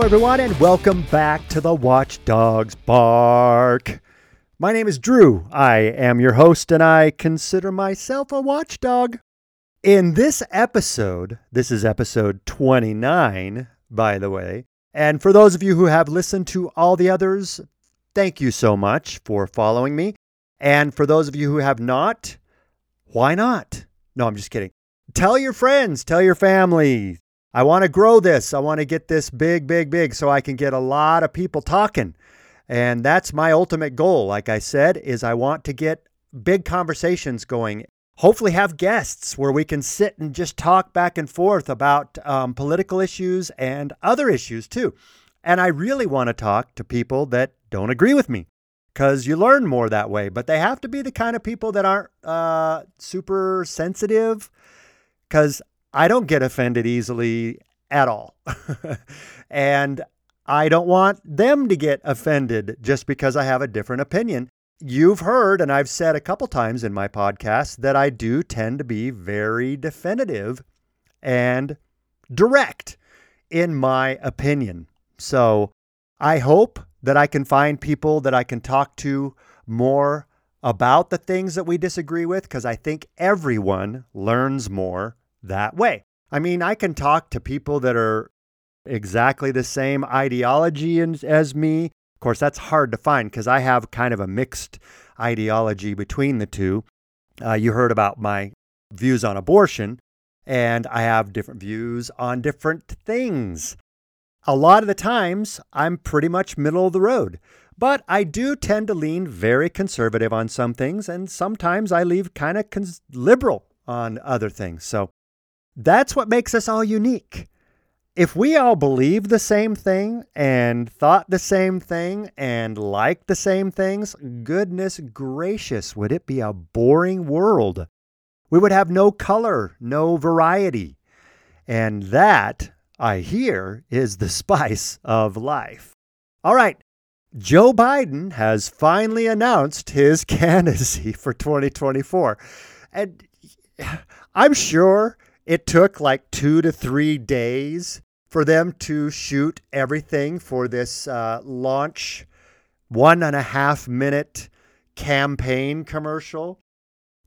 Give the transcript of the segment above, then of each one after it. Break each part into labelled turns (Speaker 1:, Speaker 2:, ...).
Speaker 1: Hello, everyone, and welcome back to the Watchdogs Bark. My name is Drew. I am your host, and I consider myself a watchdog. In this episode, this is episode 29, by the way, and for those of you who have listened to all the others, thank you so much for following me. And for those of you who have not, why not? No, I'm just kidding. Tell your friends, tell your family, I want to grow this. I want to get this big, big, big so I can get a lot of people talking. And that's my ultimate goal. Like I said, is I want to get big conversations going. Hopefully, have guests where we can sit and just talk back and forth about um, political issues and other issues too. And I really want to talk to people that don't agree with me because you learn more that way. But they have to be the kind of people that aren't uh, super sensitive because I don't get offended easily at all. and I don't want them to get offended just because I have a different opinion. You've heard, and I've said a couple times in my podcast, that I do tend to be very definitive and direct in my opinion. So I hope that I can find people that I can talk to more about the things that we disagree with because I think everyone learns more that way. I mean, I can talk to people that are exactly the same ideology as me. Of course, that's hard to find because I have kind of a mixed ideology between the two. Uh, you heard about my views on abortion, and I have different views on different things. A lot of the times, I'm pretty much middle of the road, but I do tend to lean very conservative on some things, and sometimes I leave kind of cons- liberal on other things. So that's what makes us all unique. If we all believed the same thing and thought the same thing and liked the same things, goodness gracious, would it be a boring world? We would have no color, no variety. And that, I hear, is the spice of life. All right, Joe Biden has finally announced his candidacy for 2024. And I'm sure it took like two to three days for them to shoot everything for this uh, launch one and a half minute campaign commercial.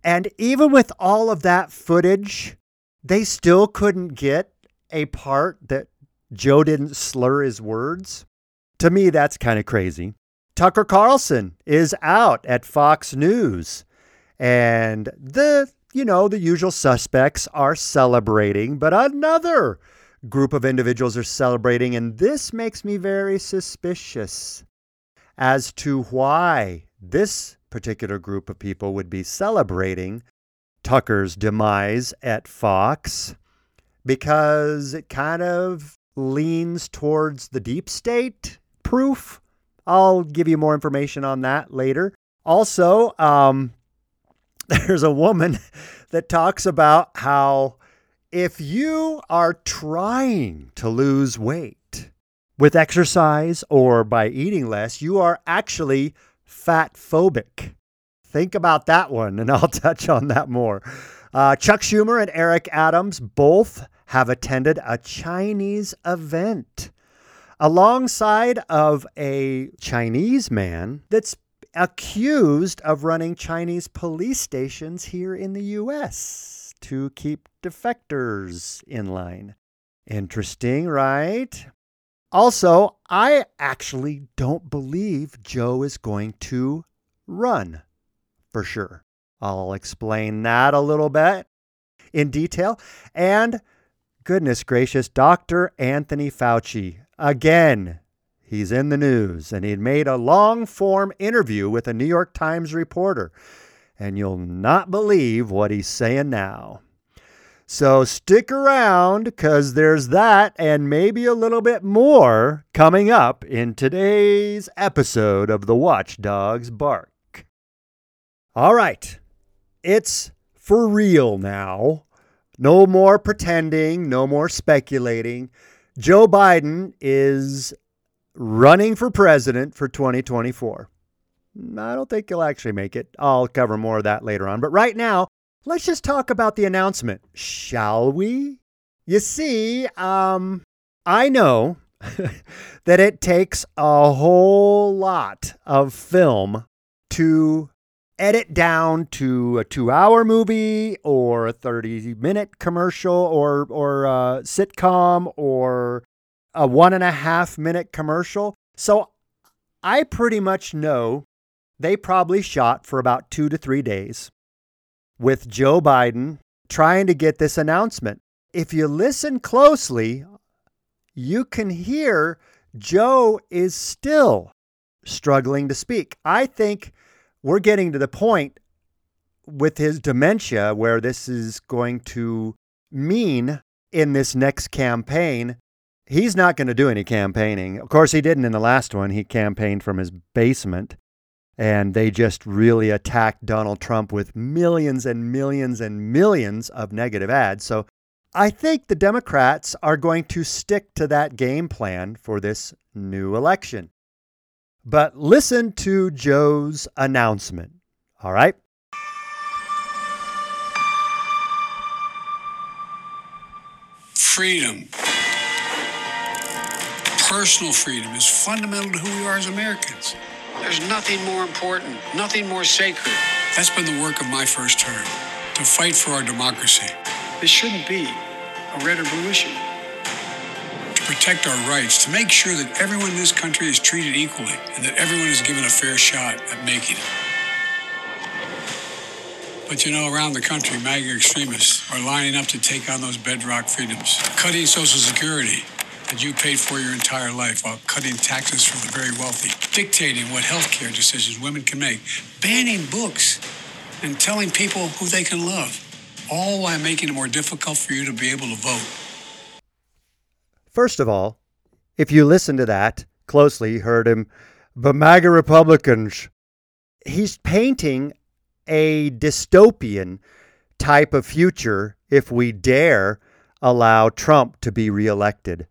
Speaker 1: And even with all of that footage, they still couldn't get a part that Joe didn't slur his words. To me, that's kind of crazy. Tucker Carlson is out at Fox News, and the you know, the usual suspects are celebrating, but another group of individuals are celebrating, and this makes me very suspicious as to why this particular group of people would be celebrating Tucker's demise at Fox because it kind of leans towards the deep state proof. I'll give you more information on that later. Also, um, there's a woman that talks about how if you are trying to lose weight with exercise or by eating less, you are actually fat phobic. Think about that one, and I'll touch on that more. Uh, Chuck Schumer and Eric Adams both have attended a Chinese event alongside of a Chinese man that's accused of running Chinese police stations here in the US to keep defectors in line. Interesting, right? Also, I actually don't believe Joe is going to run for sure. I'll explain that a little bit in detail. And goodness gracious, Dr. Anthony Fauci, again, He's in the news, and he made a long form interview with a New York Times reporter. And you'll not believe what he's saying now. So stick around because there's that and maybe a little bit more coming up in today's episode of the Watchdogs Bark. All right, it's for real now. No more pretending, no more speculating. Joe Biden is running for president for 2024. I don't think he'll actually make it. I'll cover more of that later on. But right now, let's just talk about the announcement, shall we? You see, um, I know that it takes a whole lot of film to edit down to a two hour movie or a 30 minute commercial or, or a sitcom or a one and a half minute commercial. So I pretty much know they probably shot for about two to three days with Joe Biden trying to get this announcement. If you listen closely, you can hear Joe is still struggling to speak. I think we're getting to the point with his dementia where this is going to mean in this next campaign. He's not going to do any campaigning. Of course, he didn't in the last one. He campaigned from his basement and they just really attacked Donald Trump with millions and millions and millions of negative ads. So I think the Democrats are going to stick to that game plan for this new election. But listen to Joe's announcement. All right?
Speaker 2: Freedom. Personal freedom is fundamental to who we are as Americans. There's nothing more important, nothing more sacred. That's been the work of my first term to fight for our democracy. This shouldn't be a red or blue issue To protect our rights, to make sure that everyone in this country is treated equally and that everyone is given a fair shot at making it. But you know, around the country, MAGA extremists are lining up to take on those bedrock freedoms, cutting Social Security that you paid for your entire life while cutting taxes for the very wealthy, dictating what health care decisions women can make, banning books, and telling people who they can love, all while making it more difficult for you to be able to vote.
Speaker 1: First of all, if you listen to that closely, you heard him, the MAGA Republicans. He's painting a dystopian type of future if we dare allow Trump to be reelected.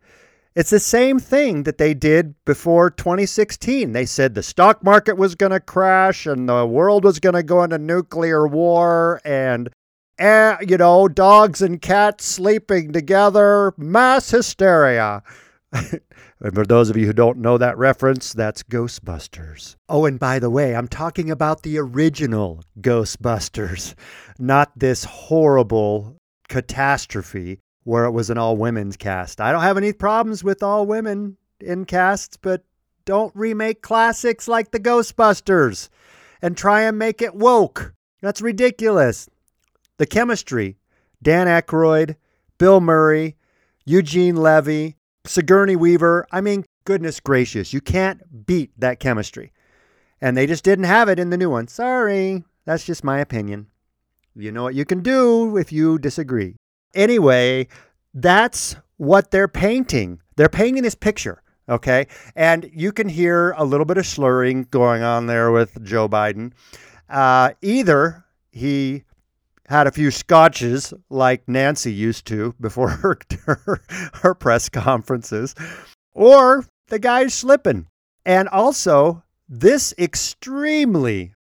Speaker 1: It's the same thing that they did before 2016. They said the stock market was going to crash and the world was going to go into nuclear war and eh, you know, dogs and cats sleeping together, mass hysteria. and for those of you who don't know that reference, that's Ghostbusters. Oh, and by the way, I'm talking about the original Ghostbusters, not this horrible catastrophe where it was an all women's cast. I don't have any problems with all women in casts, but don't remake classics like the Ghostbusters and try and make it woke. That's ridiculous. The chemistry Dan Aykroyd, Bill Murray, Eugene Levy, Sigourney Weaver. I mean, goodness gracious, you can't beat that chemistry. And they just didn't have it in the new one. Sorry, that's just my opinion. You know what you can do if you disagree. Anyway, that's what they're painting. They're painting this picture, okay? And you can hear a little bit of slurring going on there with Joe Biden. Uh, either he had a few scotches like Nancy used to before her, her, her press conferences, or the guy's slipping. And also, this extremely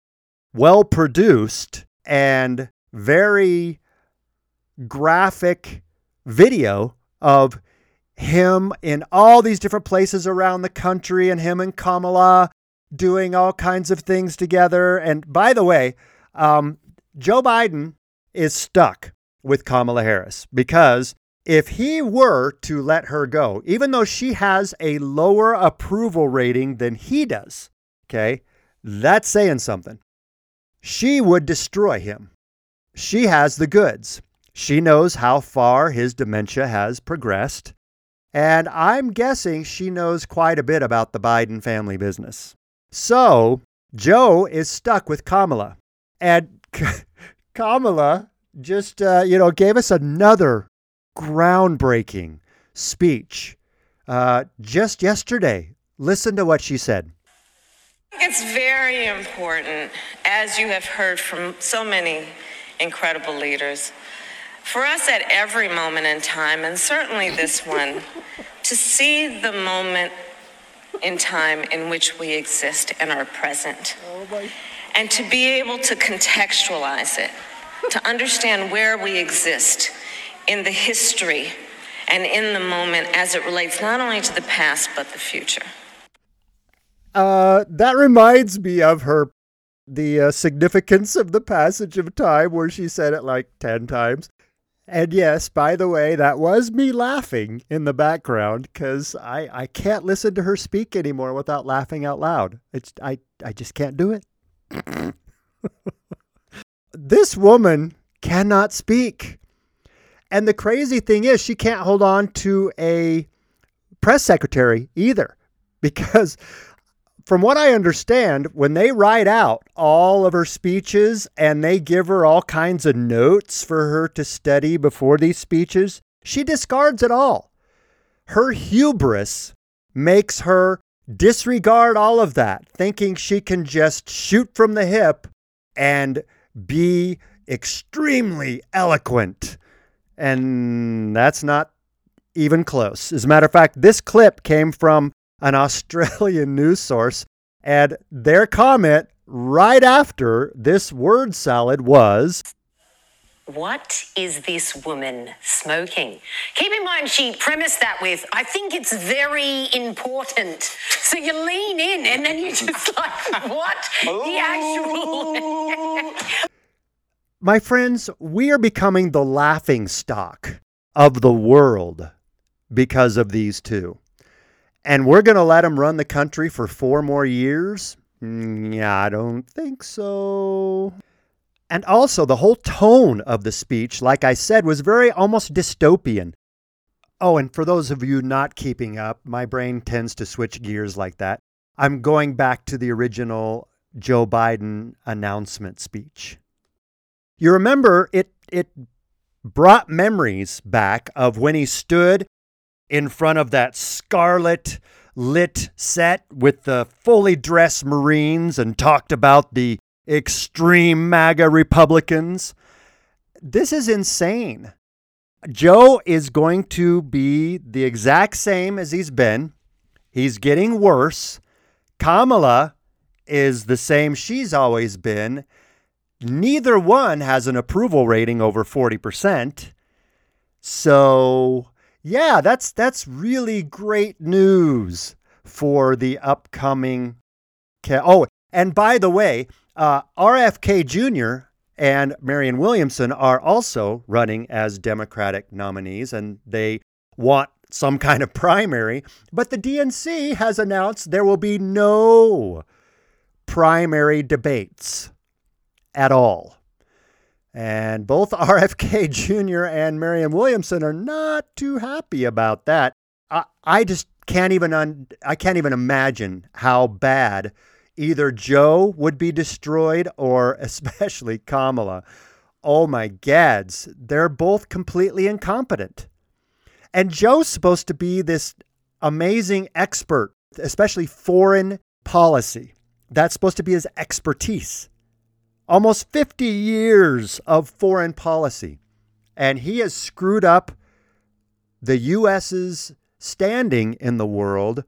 Speaker 1: well produced and very graphic video of him in all these different places around the country and him and Kamala doing all kinds of things together. And by the way, um, Joe Biden is stuck with Kamala Harris because if he were to let her go, even though she has a lower approval rating than he does, okay, that's saying something. She would destroy him. She has the goods. She knows how far his dementia has progressed. And I'm guessing she knows quite a bit about the Biden family business. So Joe is stuck with Kamala. And Kamala just, uh, you know, gave us another groundbreaking speech uh, just yesterday. Listen to what she said.
Speaker 3: It's very important, as you have heard from so many incredible leaders, for us at every moment in time, and certainly this one, to see the moment in time in which we exist and are present. And to be able to contextualize it, to understand where we exist in the history and in the moment as it relates not only to the past but the future.
Speaker 1: Uh, that reminds me of her, the uh, significance of the passage of time, where she said it like 10 times. And yes, by the way, that was me laughing in the background because I, I can't listen to her speak anymore without laughing out loud. It's I, I just can't do it. this woman cannot speak. And the crazy thing is, she can't hold on to a press secretary either because from what I understand, when they write out all of her speeches and they give her all kinds of notes for her to study before these speeches, she discards it all. Her hubris makes her disregard all of that, thinking she can just shoot from the hip and be extremely eloquent. And that's not even close. As a matter of fact, this clip came from an Australian news source, and their comment right after this word salad was
Speaker 4: what is this woman smoking? Keep in mind, she premised that with, I think it's very important. So you lean in and then you just like, what? the actual.
Speaker 1: My friends, we are becoming the laughing stock of the world because of these two. And we're going to let him run the country for four more years? Mm, yeah, I don't think so. And also, the whole tone of the speech, like I said, was very almost dystopian. Oh, and for those of you not keeping up, my brain tends to switch gears like that. I'm going back to the original Joe Biden announcement speech. You remember it it brought memories back of when he stood in front of that scarlet lit set with the fully dressed Marines and talked about the extreme MAGA Republicans. This is insane. Joe is going to be the exact same as he's been. He's getting worse. Kamala is the same she's always been. Neither one has an approval rating over 40%. So yeah, that's that's really great news for the upcoming. Ca- oh, and by the way, uh, RFK Jr. and Marianne Williamson are also running as Democratic nominees, and they want some kind of primary. But the DNC has announced there will be no primary debates at all. And both RFK Jr. and Marianne Williamson are not too happy about that. I, I just can't even un, I can't even imagine how bad either Joe would be destroyed or especially Kamala. Oh my gads, they're both completely incompetent. And Joe's supposed to be this amazing expert, especially foreign policy. That's supposed to be his expertise almost 50 years of foreign policy. And he has screwed up the U.S.'s standing in the world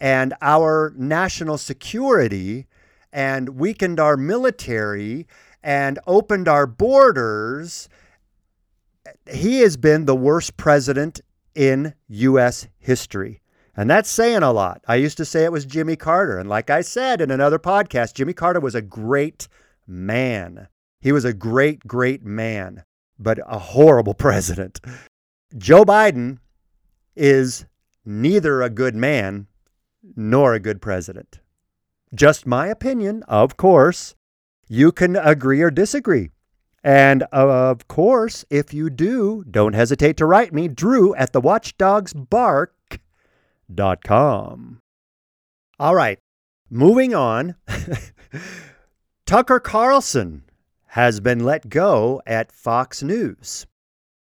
Speaker 1: and our national security and weakened our military and opened our borders. He has been the worst president in U.S. history. And that's saying a lot. I used to say it was Jimmy Carter. And like I said in another podcast, Jimmy Carter was a great man. He was a great, great man, but a horrible president. Joe Biden is neither a good man nor a good president. Just my opinion, of course. You can agree or disagree. And of course, if you do, don't hesitate to write me, drew at the thewatchdogsbark.com. All right, moving on. Tucker Carlson has been let go at Fox News.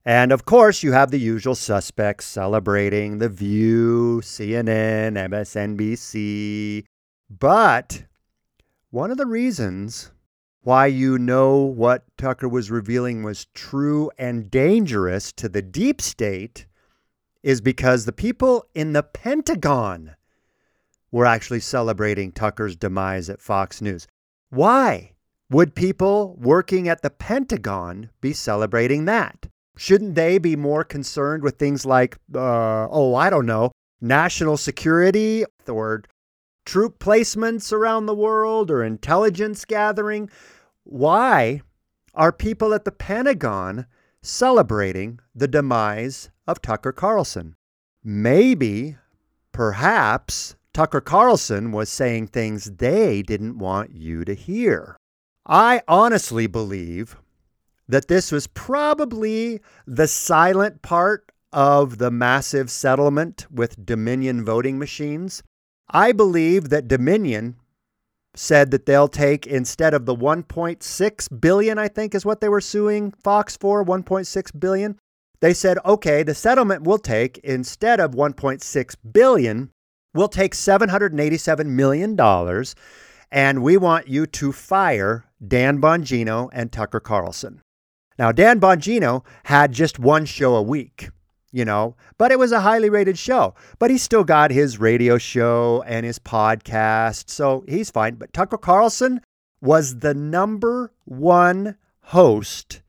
Speaker 1: And of course, you have the usual suspects celebrating The View, CNN, MSNBC. But one of the reasons why you know what Tucker was revealing was true and dangerous to the deep state is because the people in the Pentagon were actually celebrating Tucker's demise at Fox News. Why would people working at the Pentagon be celebrating that? Shouldn't they be more concerned with things like, uh, oh, I don't know, national security or troop placements around the world or intelligence gathering? Why are people at the Pentagon celebrating the demise of Tucker Carlson? Maybe, perhaps, Tucker Carlson was saying things they didn't want you to hear. I honestly believe that this was probably the silent part of the massive settlement with Dominion voting machines. I believe that Dominion said that they'll take instead of the 1.6 billion I think is what they were suing Fox for 1.6 billion they said okay the settlement will take instead of 1.6 billion we'll take 787 million dollars and we want you to fire Dan Bongino and Tucker Carlson now, Dan Bongino had just one show a week, you know, but it was a highly rated show. But he still got his radio show and his podcast, so he's fine. But Tucker Carlson was the number one host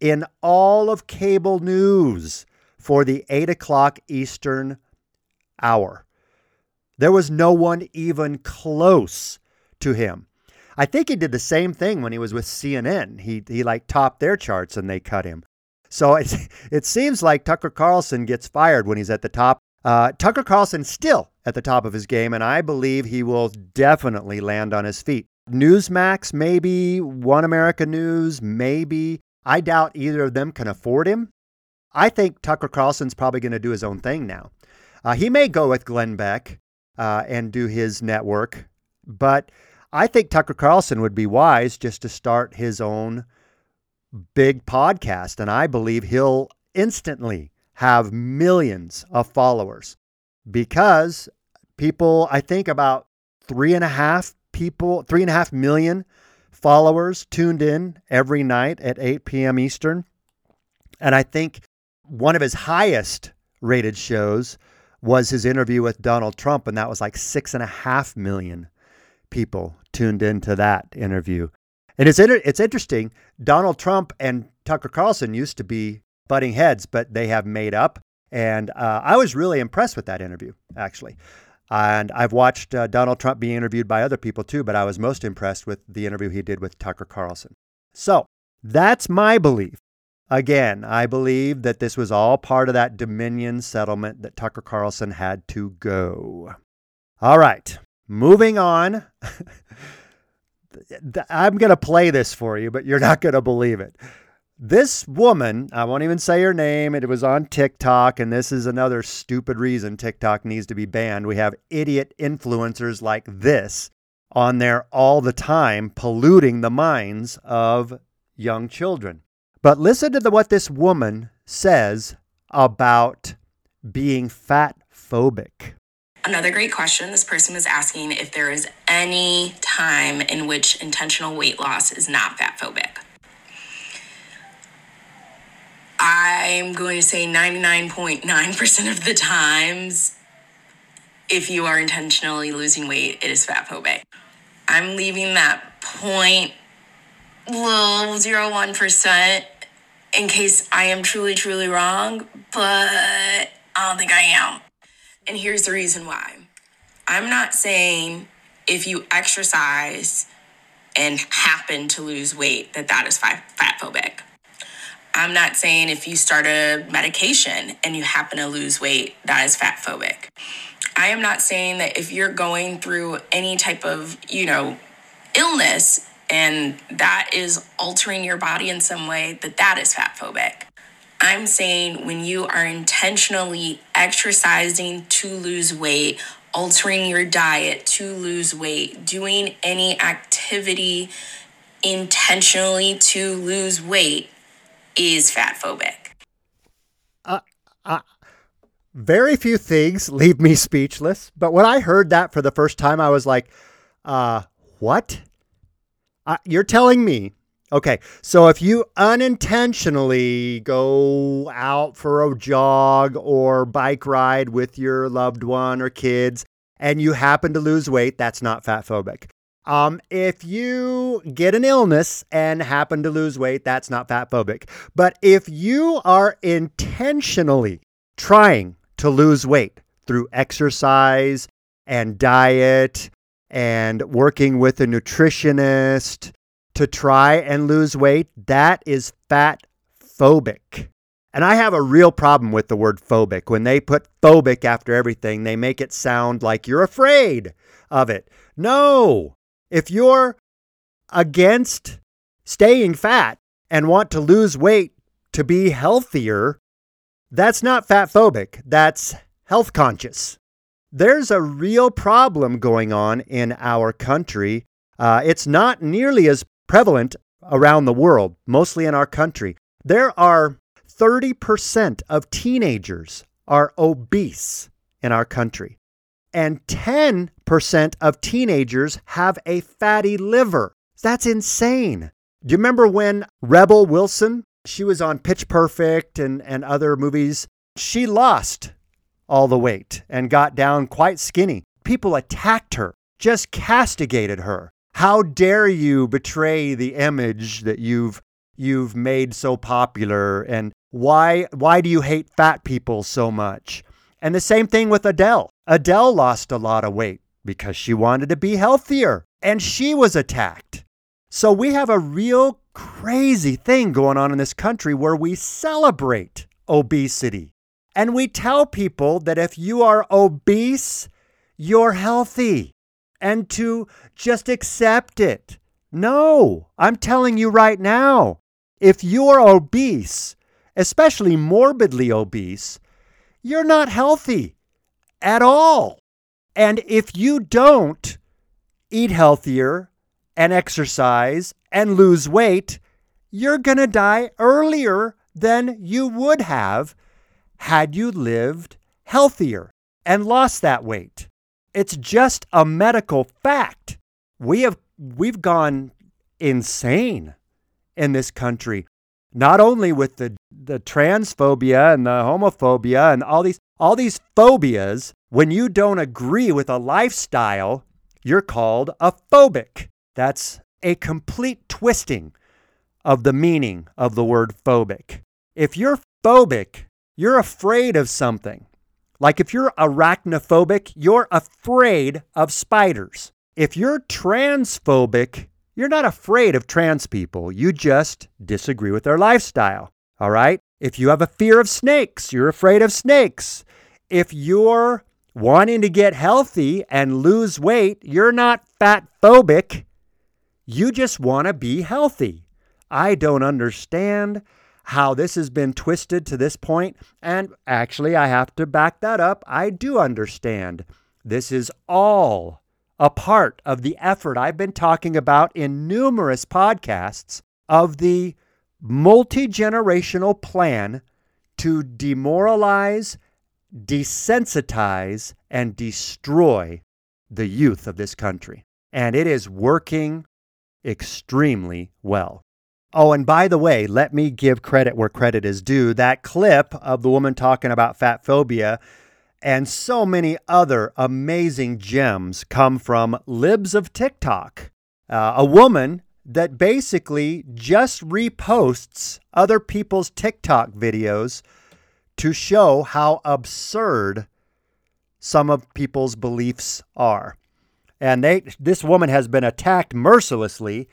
Speaker 1: in all of cable news for the eight o'clock Eastern hour. There was no one even close to him. I think he did the same thing when he was with CNN. He he like topped their charts and they cut him. So it it seems like Tucker Carlson gets fired when he's at the top. Uh, Tucker Carlson still at the top of his game, and I believe he will definitely land on his feet. Newsmax, maybe One America News, maybe. I doubt either of them can afford him. I think Tucker Carlson's probably going to do his own thing now. Uh, he may go with Glenn Beck uh, and do his network, but I think Tucker Carlson would be wise just to start his own big podcast. And I believe he'll instantly have millions of followers because people, I think about three and a half people, three and a half million followers tuned in every night at 8 p.m. Eastern. And I think one of his highest rated shows was his interview with Donald Trump, and that was like six and a half million people tuned into that interview. And it's inter- it's interesting. Donald Trump and Tucker Carlson used to be butting heads, but they have made up. And uh, I was really impressed with that interview, actually. And I've watched uh, Donald Trump being interviewed by other people too, but I was most impressed with the interview he did with Tucker Carlson. So that's my belief. Again, I believe that this was all part of that Dominion settlement that Tucker Carlson had to go. All right. Moving on. I'm going to play this for you, but you're not going to believe it. This woman, I won't even say her name, it was on TikTok, and this is another stupid reason TikTok needs to be banned. We have idiot influencers like this on there all the time, polluting the minds of young children. But listen to the, what this woman says about being fat phobic.
Speaker 5: Another great question. This person was asking if there is any time in which intentional weight loss is not fat phobic. I'm going to say 99.9% of the times, if you are intentionally losing weight, it is fat phobic. I'm leaving that point little zero one percent in case I am truly, truly wrong, but I don't think I am. And here's the reason why I'm not saying if you exercise and happen to lose weight that that is fat phobic. I'm not saying if you start a medication and you happen to lose weight, that is fat phobic. I am not saying that if you're going through any type of, you know, illness and that is altering your body in some way, that that is fat phobic. I'm saying when you are intentionally exercising to lose weight, altering your diet to lose weight, doing any activity intentionally to lose weight is fat phobic.
Speaker 1: Uh, uh, very few things leave me speechless, but when I heard that for the first time, I was like, uh, what? Uh, you're telling me Okay, so if you unintentionally go out for a jog or bike ride with your loved one or kids and you happen to lose weight, that's not fat phobic. Um, if you get an illness and happen to lose weight, that's not fat phobic. But if you are intentionally trying to lose weight through exercise and diet and working with a nutritionist to try and lose weight, that is fat phobic. And I have a real problem with the word phobic. When they put phobic after everything, they make it sound like you're afraid of it. No, if you're against staying fat and want to lose weight to be healthier, that's not fat phobic. That's health conscious. There's a real problem going on in our country. Uh, it's not nearly as prevalent around the world, mostly in our country. There are 30% of teenagers are obese in our country and 10% of teenagers have a fatty liver. That's insane. Do you remember when Rebel Wilson, she was on Pitch Perfect and, and other movies, she lost all the weight and got down quite skinny. People attacked her, just castigated her. How dare you betray the image that you've you've made so popular and why why do you hate fat people so much? And the same thing with Adele. Adele lost a lot of weight because she wanted to be healthier and she was attacked. So we have a real crazy thing going on in this country where we celebrate obesity. And we tell people that if you are obese, you're healthy and to just accept it. No, I'm telling you right now, if you're obese, especially morbidly obese, you're not healthy at all. And if you don't eat healthier and exercise and lose weight, you're going to die earlier than you would have had you lived healthier and lost that weight. It's just a medical fact. We have we've gone insane in this country not only with the, the transphobia and the homophobia and all these all these phobias, when you don't agree with a lifestyle, you're called a phobic. That's a complete twisting of the meaning of the word phobic. If you're phobic, you're afraid of something. Like if you're arachnophobic, you're afraid of spiders. If you're transphobic, you're not afraid of trans people. You just disagree with their lifestyle. All right? If you have a fear of snakes, you're afraid of snakes. If you're wanting to get healthy and lose weight, you're not fat phobic. You just want to be healthy. I don't understand how this has been twisted to this point, and actually, I have to back that up. I do understand. This is all a part of the effort I've been talking about in numerous podcasts of the multi generational plan to demoralize, desensitize, and destroy the youth of this country. And it is working extremely well. Oh, and by the way, let me give credit where credit is due. That clip of the woman talking about fat phobia and so many other amazing gems come from Libs of TikTok, uh, a woman that basically just reposts other people's TikTok videos to show how absurd some of people's beliefs are. And they, this woman has been attacked mercilessly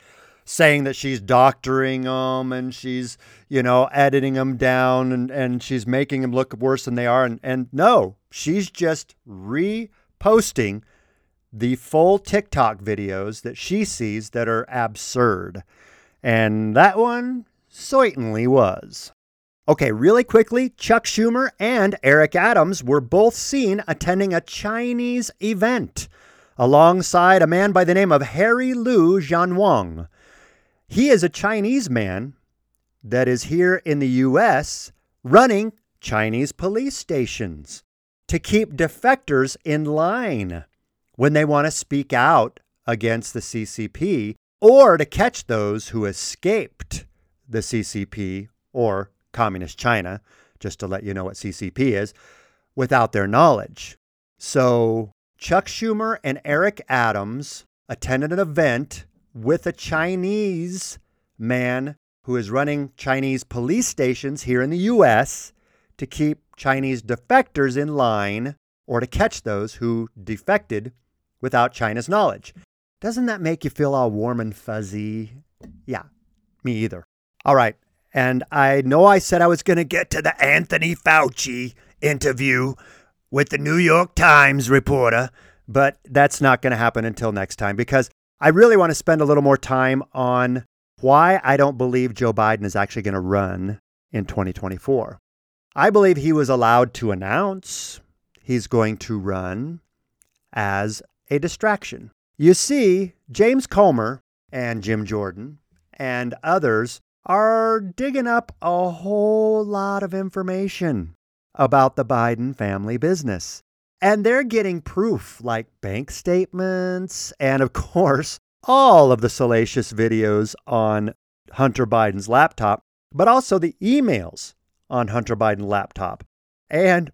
Speaker 1: saying that she's doctoring them and she's, you know, editing them down and, and she's making them look worse than they are. And, and no, she's just reposting the full TikTok videos that she sees that are absurd. And that one certainly was. Okay, really quickly, Chuck Schumer and Eric Adams were both seen attending a Chinese event alongside a man by the name of Harry Lu Jianwang. He is a Chinese man that is here in the US running Chinese police stations to keep defectors in line when they want to speak out against the CCP or to catch those who escaped the CCP or Communist China, just to let you know what CCP is, without their knowledge. So Chuck Schumer and Eric Adams attended an event with a Chinese man who is running Chinese police stations here in the US to keep Chinese defectors in line or to catch those who defected without China's knowledge. Doesn't that make you feel all warm and fuzzy? Yeah, me either. All right. And I know I said I was going to get to the Anthony Fauci interview with the New York Times reporter, but that's not going to happen until next time because I really want to spend a little more time on why I don't believe Joe Biden is actually going to run in 2024. I believe he was allowed to announce he's going to run as a distraction. You see, James Comer and Jim Jordan and others are digging up a whole lot of information about the Biden family business. And they're getting proof like bank statements and, of course, all of the salacious videos on Hunter Biden's laptop, but also the emails on Hunter Biden's laptop. And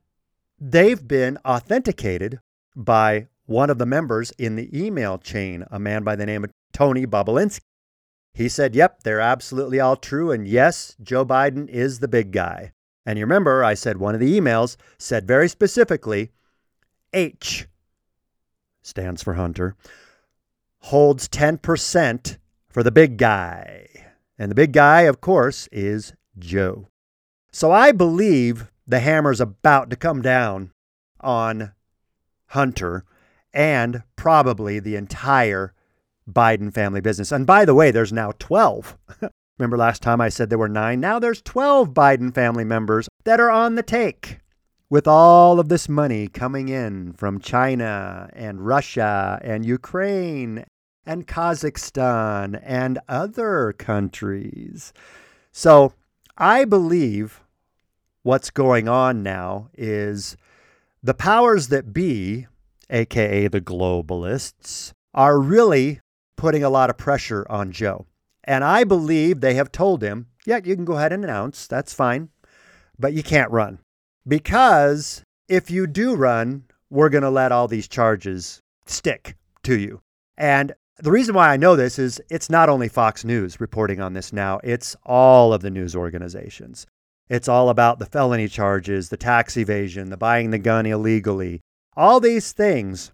Speaker 1: they've been authenticated by one of the members in the email chain, a man by the name of Tony Bobulinski. He said, Yep, they're absolutely all true. And yes, Joe Biden is the big guy. And you remember, I said one of the emails said very specifically H stands for Hunter, holds 10% for the big guy. And the big guy, of course, is Joe. So I believe the hammer's about to come down on Hunter and probably the entire Biden family business. And by the way, there's now 12. Remember last time I said there were nine? Now there's 12 Biden family members that are on the take with all of this money coming in from China and Russia and Ukraine and Kazakhstan and other countries. So I believe what's going on now is the powers that be, aka the globalists, are really putting a lot of pressure on Joe. And I believe they have told him, yeah, you can go ahead and announce, that's fine, but you can't run. Because if you do run, we're going to let all these charges stick to you. And the reason why I know this is it's not only Fox News reporting on this now, it's all of the news organizations. It's all about the felony charges, the tax evasion, the buying the gun illegally, all these things.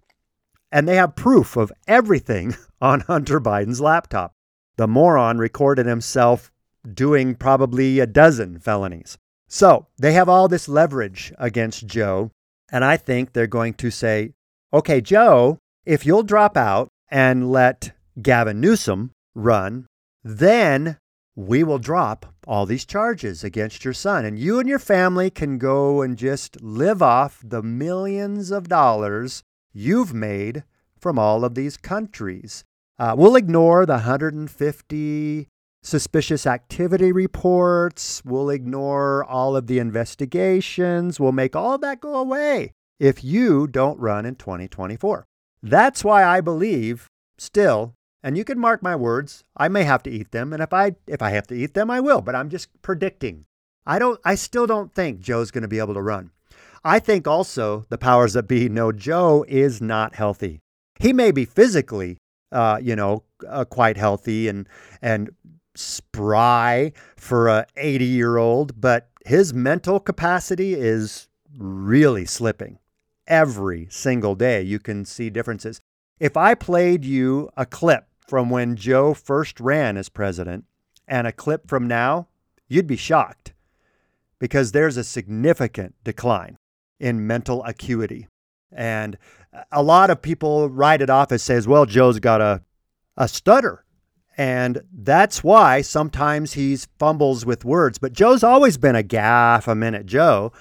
Speaker 1: And they have proof of everything on Hunter Biden's laptop. The moron recorded himself doing probably a dozen felonies. So they have all this leverage against Joe. And I think they're going to say, okay, Joe, if you'll drop out and let Gavin Newsom run, then we will drop all these charges against your son. And you and your family can go and just live off the millions of dollars you've made from all of these countries. Uh, we'll ignore the 150 suspicious activity reports. We'll ignore all of the investigations. We'll make all that go away if you don't run in 2024. That's why I believe still and you can mark my words, I may have to eat them, and if I if I have to eat them, I will, but I'm just predicting. I don't I still don't think Joe's going to be able to run. I think also the powers that be know Joe is not healthy. He may be physically uh, you know, uh, quite healthy and and spry for a 80 year old, but his mental capacity is really slipping. Every single day, you can see differences. If I played you a clip from when Joe first ran as president and a clip from now, you'd be shocked because there's a significant decline in mental acuity. And a lot of people write it off as says, well, Joe's got a, a stutter. And that's why sometimes he fumbles with words. But Joe's always been a gaffe a minute Joe.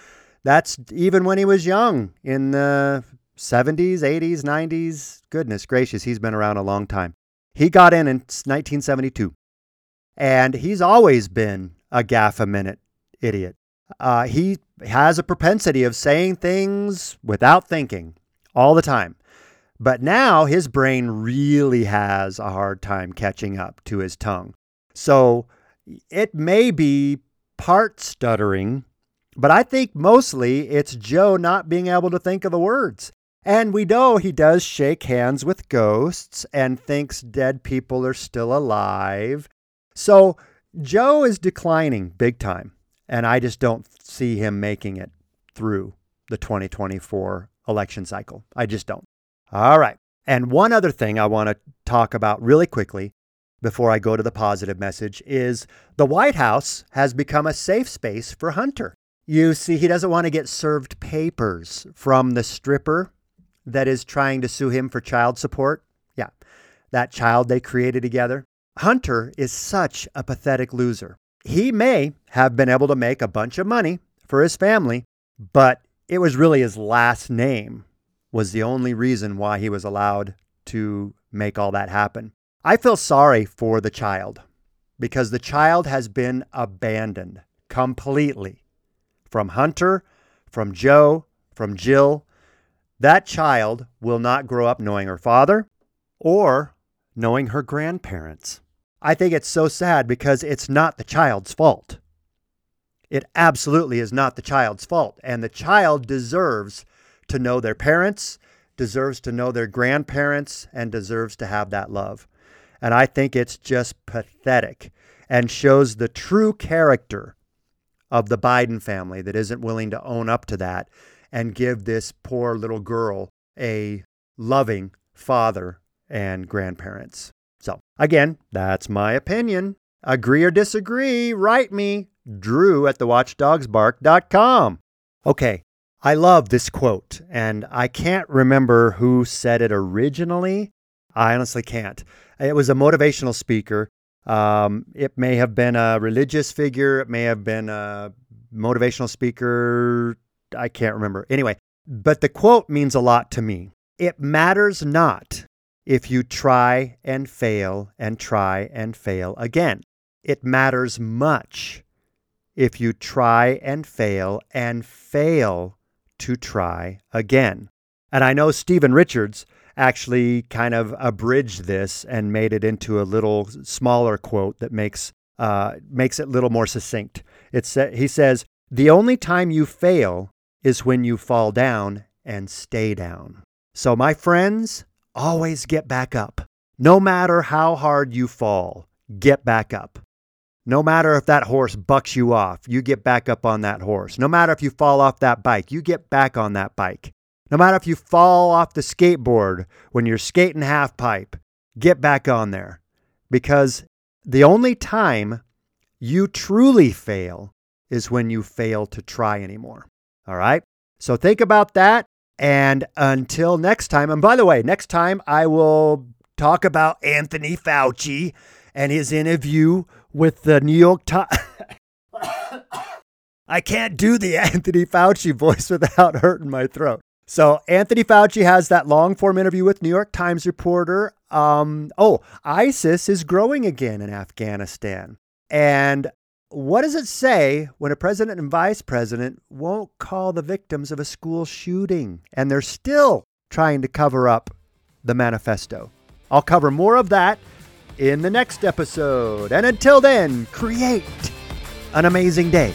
Speaker 1: That's even when he was young in the 70s, 80s, 90s. Goodness gracious, he's been around a long time. He got in in 1972, and he's always been a gaffe a minute idiot. Uh, he has a propensity of saying things without thinking all the time. But now his brain really has a hard time catching up to his tongue. So it may be part stuttering, but I think mostly it's Joe not being able to think of the words. And we know he does shake hands with ghosts and thinks dead people are still alive. So Joe is declining big time. And I just don't see him making it through the 2024 election cycle. I just don't. All right. And one other thing I want to talk about really quickly before I go to the positive message is the White House has become a safe space for Hunter. You see, he doesn't want to get served papers from the stripper that is trying to sue him for child support. Yeah, that child they created together. Hunter is such a pathetic loser. He may have been able to make a bunch of money for his family, but it was really his last name was the only reason why he was allowed to make all that happen. I feel sorry for the child because the child has been abandoned completely from Hunter, from Joe, from Jill. That child will not grow up knowing her father or knowing her grandparents. I think it's so sad because it's not the child's fault. It absolutely is not the child's fault. And the child deserves to know their parents, deserves to know their grandparents, and deserves to have that love. And I think it's just pathetic and shows the true character of the Biden family that isn't willing to own up to that and give this poor little girl a loving father and grandparents. So, again, that's my opinion. Agree or disagree, write me, drew at thewatchdogsbark.com. Okay, I love this quote, and I can't remember who said it originally. I honestly can't. It was a motivational speaker. Um, it may have been a religious figure. It may have been a motivational speaker. I can't remember. Anyway, but the quote means a lot to me. It matters not if you try and fail and try and fail again. It matters much if you try and fail and fail to try again. And I know Stephen Richards actually kind of abridged this and made it into a little smaller quote that makes uh, makes it a little more succinct. It's he says, "The only time you fail is when you fall down and stay down." So my friends, always get back up. No matter how hard you fall, get back up. No matter if that horse bucks you off, you get back up on that horse. No matter if you fall off that bike, you get back on that bike. No matter if you fall off the skateboard when you're skating half pipe, get back on there. Because the only time you truly fail is when you fail to try anymore. All right? So think about that. And until next time, and by the way, next time I will talk about Anthony Fauci and his interview with the New York Times. I can't do the Anthony Fauci voice without hurting my throat. So Anthony Fauci has that long form interview with New York Times reporter. Um, oh, ISIS is growing again in Afghanistan. And what does it say when a president and vice president won't call the victims of a school shooting and they're still trying to cover up the manifesto? I'll cover more of that in the next episode. And until then, create an amazing day.